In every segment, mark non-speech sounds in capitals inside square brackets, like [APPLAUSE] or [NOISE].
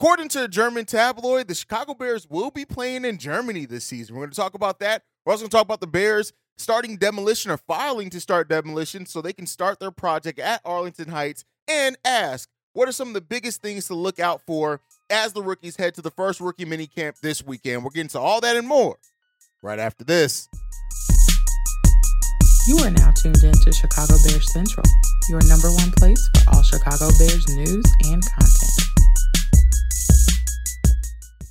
According to a German tabloid, the Chicago Bears will be playing in Germany this season. We're going to talk about that. We're also going to talk about the Bears starting demolition or filing to start demolition so they can start their project at Arlington Heights and ask what are some of the biggest things to look out for as the rookies head to the first rookie mini camp this weekend. We're getting to all that and more right after this. You are now tuned in to Chicago Bears Central, your number one place for all Chicago Bears news and content.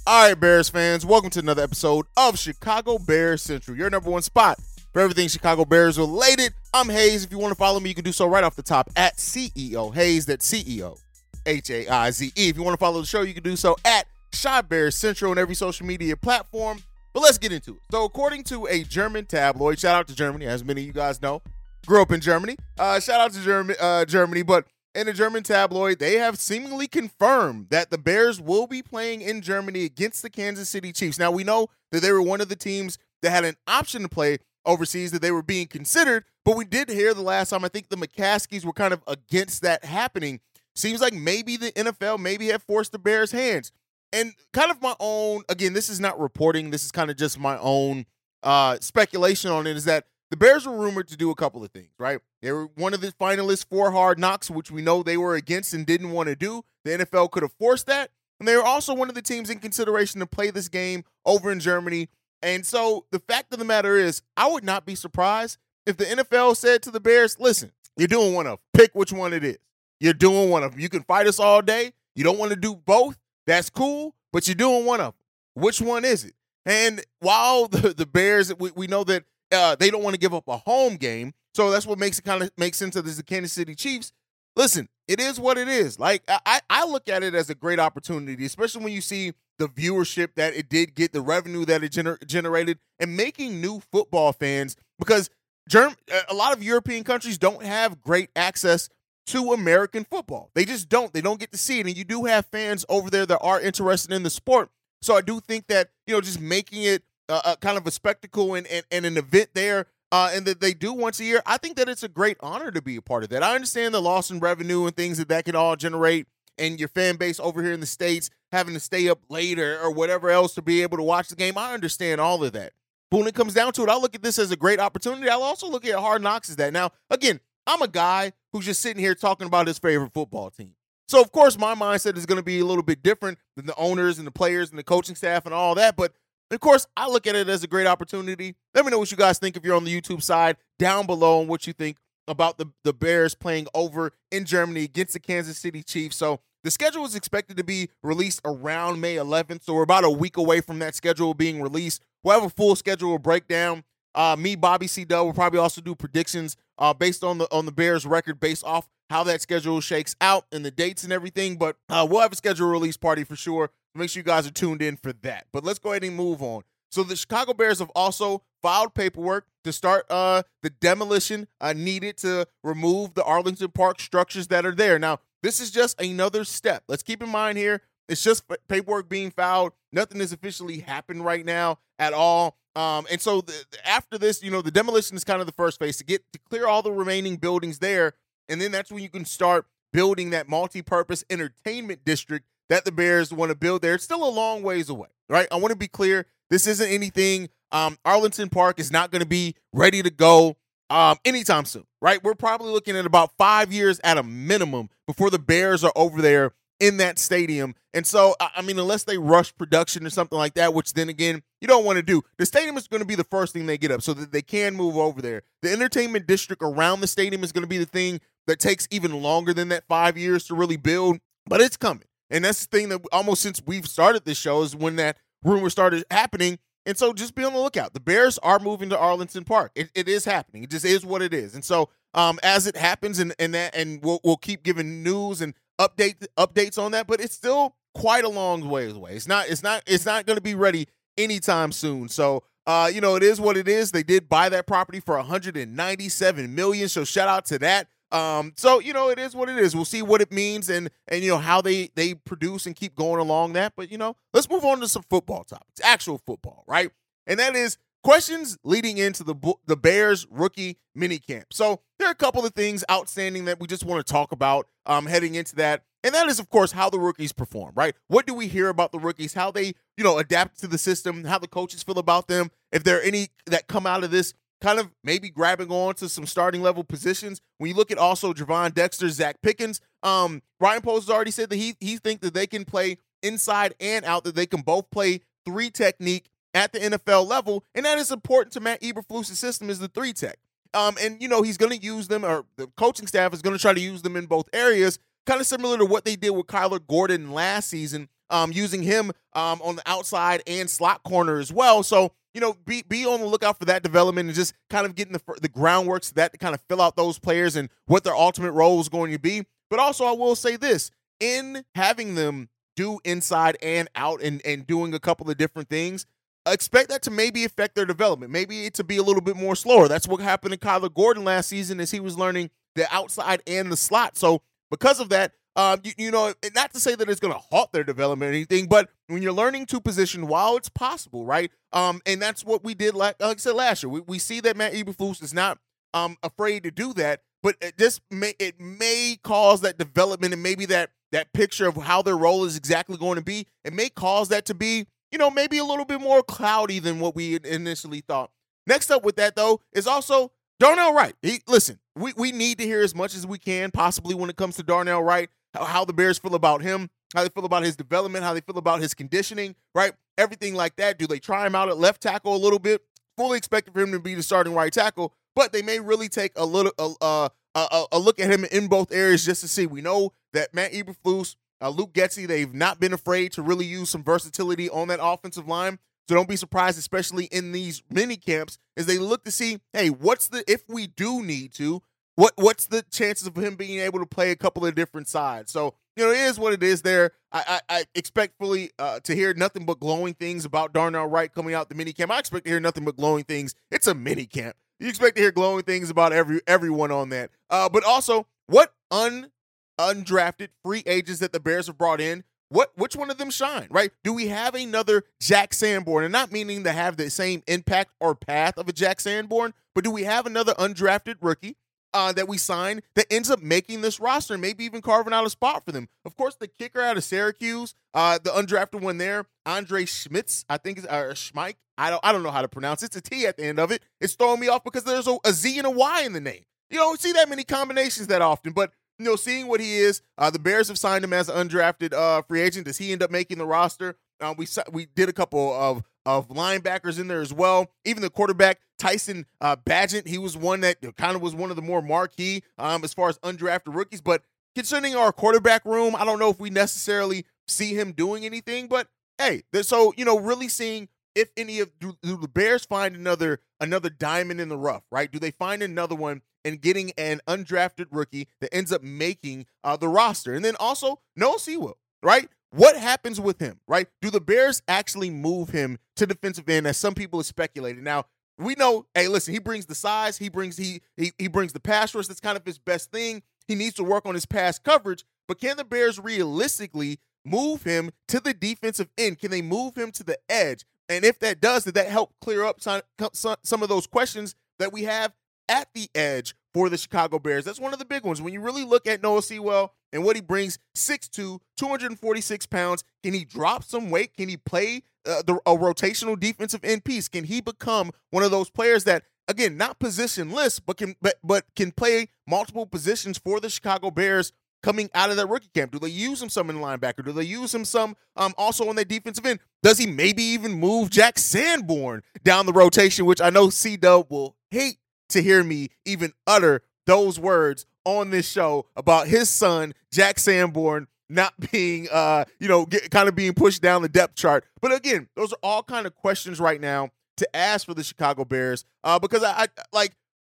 All right, Bears fans, welcome to another episode of Chicago Bears Central, your number one spot for everything Chicago Bears related. I'm Haize. If you want to follow me, you can do so right off the top at CEO Haize. That's CEO H A I Z E. If you want to follow the show, you can do so at Chi Bears Central on every social media platform. But let's get into it. So, according to a German tabloid, shout out to Germany, as many of you guys know, grew up in Germany. Uh, shout out to Germany, uh, Germany, but in a German tabloid, they have seemingly confirmed that the Bears will be playing in Germany against the Kansas City Chiefs. Now, we know that they were one of the teams that had an option to play overseas, that they were being considered, but we did hear the last time, I think the McCaskies were kind of against that happening. Seems like maybe the NFL maybe have forced the Bears' hands. And kind of my own, again, this is not reporting, this is kind of just my own uh, speculation on it, is that the Bears were rumored to do a couple of things, right? They were one of the finalists for Hard Knocks, which we know they were against and didn't want to do. The NFL could have forced that. And they were also one of the teams in consideration to play this game over in Germany. And so the fact of the matter is, I would not be surprised if the NFL said to the Bears, listen, you're doing one of them. Pick which one it is. You're doing one of them. You can fight us all day. You don't want to do both. That's cool, but you're doing one of them. Which one is it? And while [LAUGHS] the, the Bears, we, we know that uh, they don't want to give up a home game. So that's what makes it kind of make sense of this the Kansas City Chiefs. Listen, it is what it is. Like I, I look at it as a great opportunity, especially when you see the viewership that it did get, the revenue that it gener- generated, and making new football fans because Germ- a lot of European countries don't have great access to American football. They just don't. They don't get to see it, and you do have fans over there that are interested in the sport. So I do think that you know just making it uh, kind of a spectacle and, and, and an event there uh, and that they do once a year, I think that it's a great honor to be a part of that. I understand the loss in revenue and things that that can all generate, and your fan base over here in the states having to stay up later or whatever else to be able to watch the game. I understand all of that. But when it comes down to it, I look at this as a great opportunity. I'll also look at Hard Knocks as that. Now, again, I'm a guy who's just sitting here talking about his favorite football team. So, of course, my mindset is going to be a little bit different than the owners and the players and the coaching staff and all that. But of course, I look at it as a great opportunity. Let me know what you guys think if you're on the YouTube side down below and what you think about the, the Bears playing over in Germany against the Kansas City Chiefs. So the schedule is expected to be released around May 11th. So we're about a week away from that schedule being released. We'll have a full schedule breakdown. Uh, me, Bobby C. Dub, will probably also do predictions uh, based on the on the Bears record, based off how that schedule shakes out and the dates and everything. But uh, we'll have a schedule release party for sure. Make sure you guys are tuned in for that. But let's go ahead and move on. So the Chicago Bears have also filed paperwork to start uh, the demolition uh, needed to remove the Arlington Park structures that are there. Now, this is just another step. Let's keep in mind here, it's just paperwork being filed. Nothing has officially happened right now at all. Um, and so the, after this, you know, the demolition is kind of the first phase to get to clear all the remaining buildings there, and then that's when you can start building that multi-purpose entertainment district that the Bears want to build there. It's still a long ways away, right? I want to be clear. This isn't anything. Um, Arlington Park is not going to be ready to go um, anytime soon, right? We're probably looking at about five years at a minimum before the Bears are over there in that stadium. And so, I mean, unless they rush production or something like that, which then again, you don't want to do, the stadium is going to be the first thing they get up so that they can move over there. The entertainment district around the stadium is going to be the thing that takes even longer than that five years to really build, but it's coming. And that's the thing that almost since we've started this show is when that rumor started happening. And so just be on the lookout. The Bears are moving to Arlington Park. It, it is happening. It just is what it is. And so um, as it happens and, and that and we'll, we'll keep giving news and update updates on that, but it's still quite a long ways away. It's not it's not it's not going to be ready anytime soon. So uh, you know, it is what it is. They did buy that property for 197 million. So shout out to that. Um, so you know, it is what it is. We'll see what it means and and you know how they they produce and keep going along that. But you know, let's move on to some football topics, actual football, right? And that is questions leading into the the Bears rookie mini camp. So there are a couple of things outstanding that we just want to talk about um, heading into that. And that is, of course, how the rookies perform, right? What do we hear about the rookies? How they, you know, adapt to the system, how the coaches feel about them. If there are any that come out of this kind of maybe grabbing on to some starting level positions. When you look at also Gervon Dexter, Zacch Pickens, um, Ryan Poles has already said that he he thinks that they can play inside and out, that they can both play three technique at the NFL level, and that is important to Matt Eberflus' system is the three tech. Um, and you know he's going to use them, or the coaching staff is going to try to use them in both areas, kind of similar to what they did with Kyler Gordon last season, um, using him um, on the outside and slot corner as well. So you know, be be on the lookout for that development and just kind of getting the the groundwork so that to kind of fill out those players and what their ultimate role is going to be. But also, I will say this: in having them do inside and out and and doing a couple of different things, expect that to maybe affect their development. Maybe it to be a little bit more slower. That's what happened to Kyler Gordon last season as he was learning the outside and the slot. So because of that, um, you, you, know, not to say that it's going to halt their development or anything, but when you're learning to position, while it's possible, right? Um, and that's what we did, like, like I said last year. We, we see that Matt Eberflus is not um afraid to do that, but it just may it may cause that development and maybe that that picture of how their role is exactly going to be. It may cause that to be, you know, maybe a little bit more cloudy than what we initially thought. Next up with that though is also Darnell Wright. He listen, we, we need to hear as much as we can, possibly when it comes to Darnell Wright how, the Bears feel about him, how they feel about his development, how they feel about his conditioning, right? Everything like that. Do they try him out at left tackle a little bit? Fully expected for him to be the starting right tackle, but they may really take a little uh, a, a look at him in both areas just to see. We know that Matt Eberflus, uh, Luke Getsy, they've not been afraid to really use some versatility on that offensive line. So don't be surprised, especially in these mini camps, as they look to see, hey, what's the if we do need to, what what's the chances of him being able to play a couple of different sides? So you know, it is what it is. There, I, I, I expect fully uh, to hear nothing but glowing things about Darnell Wright coming out the mini camp. I expect to hear nothing but glowing things. It's a mini camp. You expect to hear glowing things about every everyone on that. Uh, but also, what un undrafted free agents that the Bears have brought in what which one of them shine, right? Do we have another Jack Sanborn? And not meaning to have the same impact or path of a Jack Sanborn, but do we have another undrafted rookie uh, that we sign that ends up making this roster maybe even carving out a spot for them. Of course, the kicker out of Syracuse, uh, the undrafted one there, Andre Schmitz, I think is uh, Schmeich. I don't I don't know how to pronounce it. It's a T at the end of it. It's throwing me off because there's a, a Z and a Y in the name. You don't see that many combinations that often, but you know, seeing what he is, uh, the Bears have signed him as an undrafted uh, free agent. Does he end up making the roster? Uh, we we did a couple of of linebackers in there as well. Even the quarterback Tyson uh, Bagent, he was one that kind of was one of the more marquee um, as far as undrafted rookies. But concerning our quarterback room, I don't know if we necessarily see him doing anything. But hey, so you know, really seeing if any of do, do, the Bears find another another diamond in the rough, right? Do they find another one and getting an undrafted rookie that ends up making uh, the roster, and then also Noah Sewell, right? What happens with him, right? Do the Bears actually move him to defensive end, as some people have speculated? Now, we know, hey, listen, he brings the size, he brings he he, he brings the pass rush. That's kind of his best thing. He needs to work on his pass coverage. But can the Bears realistically move him to the defensive end? Can they move him to the edge? And if that does, did that help clear up some, some of those questions that we have at the edge for the Chicago Bears? That's one of the big ones. When you really look at Noah Sewell and what he brings 6'2, 246 pounds, can he drop some weight? Can he play uh, the, a rotational defensive end piece? Can he become one of those players that, again, not positionless, but can but, but can play multiple positions for the Chicago Bears coming out of that rookie camp? Do they use him some in linebacker? Do they use him some um, also on the defensive end? Does he maybe even move Jack Sanborn down the rotation, which I know C Dub will hate to hear me even utter those words on this show about his son, Jack Sanborn, not being uh you know get, kind of being pushed down the depth chart but again those are all kind of questions right now to ask for the chicago bears uh because i, I like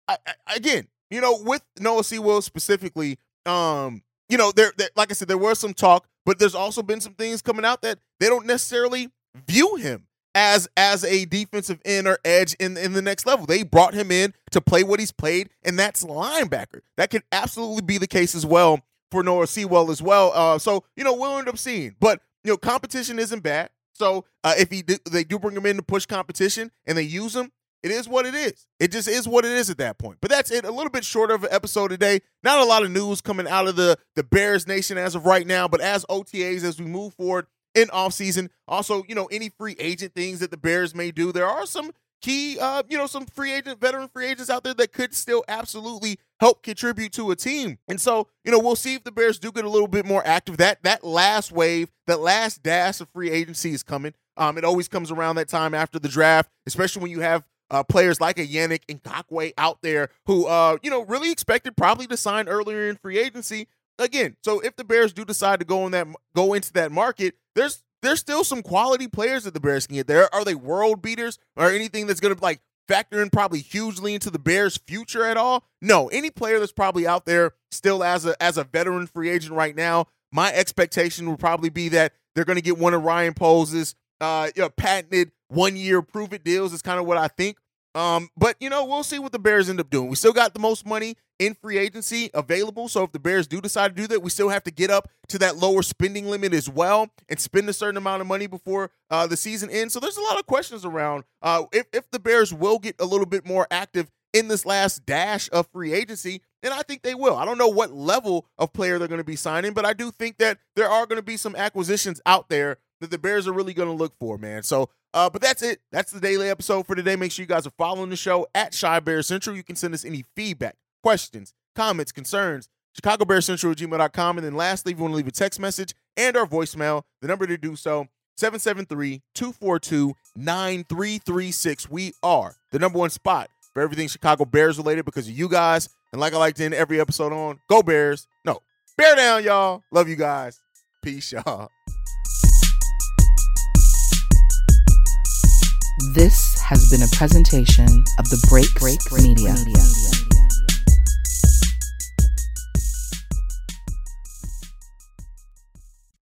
I, I, again you know with noah sewell specifically um you know there, there like i said there was some talk but there's also been some things coming out that they don't necessarily view him as as a defensive end or edge in in the next level. They brought him in to play what he's played, and that's linebacker. That could absolutely be the case as well for Noah Sewell as well. Uh, so you know we'll end up seeing, but you know competition isn't bad. So uh, if he do, they do bring him in to push competition and they use him, it is what it is. It just is what it is at that point. But that's it. A little bit shorter of an episode today. Not a lot of news coming out of the the Bears Nation as of right now, but as OTAs as we move forward in offseason, also, you know, any free agent things that the Bears may do. There are some key, uh, you know, some free agent, veteran free agents out there that could still absolutely help contribute to a team. And so, you know, we'll see if the Bears do get a little bit more active. That that last wave, that last dash of free agency is coming. Um, it always comes around that time after the draft, especially when you have uh, players like a Yannick Ngakoue out there who, uh, you know, really expected probably to sign earlier in free agency. Again, so if the Bears do decide to go in that go into that market, there's there's still some quality players that the Bears can get there. Are they world beaters or anything that's going to like factor in probably hugely into the Bears' future at all? No, any player that's probably out there still as a as a veteran free agent right now, my expectation would probably be that they're going to get one of Ryan Poles' uh, you know, patented one year prove it deals. Is kind of what I think. Um, but you know, we'll see what the Bears end up doing. We still got the most money in free agency available. So if the Bears do decide to do that, we still have to get up to that lower spending limit as well and spend a certain amount of money before uh, the season ends. So there's a lot of questions around uh, if, if the Bears will get a little bit more active in this last dash of free agency. And I think they will. I don't know what level of player they're going to be signing, but I do think that there are going to be some acquisitions out there that the Bears are really going to look for, man. So, uh, but that's it. That's the daily episode for today. Make sure you guys are following the show at Chi Bear Central. You can send us any feedback, questions, comments, concerns, Chicago at gmail.com. And then lastly, if you want to leave a text message and our voicemail, the number to do so, 773-242-9336. We are the number one spot for everything Chicago Bears related because of you guys. And like I like to end every episode on, go Bears. No, bear down, y'all. Love you guys. Peace, y'all. This has been a presentation of the Break Break Media. Media.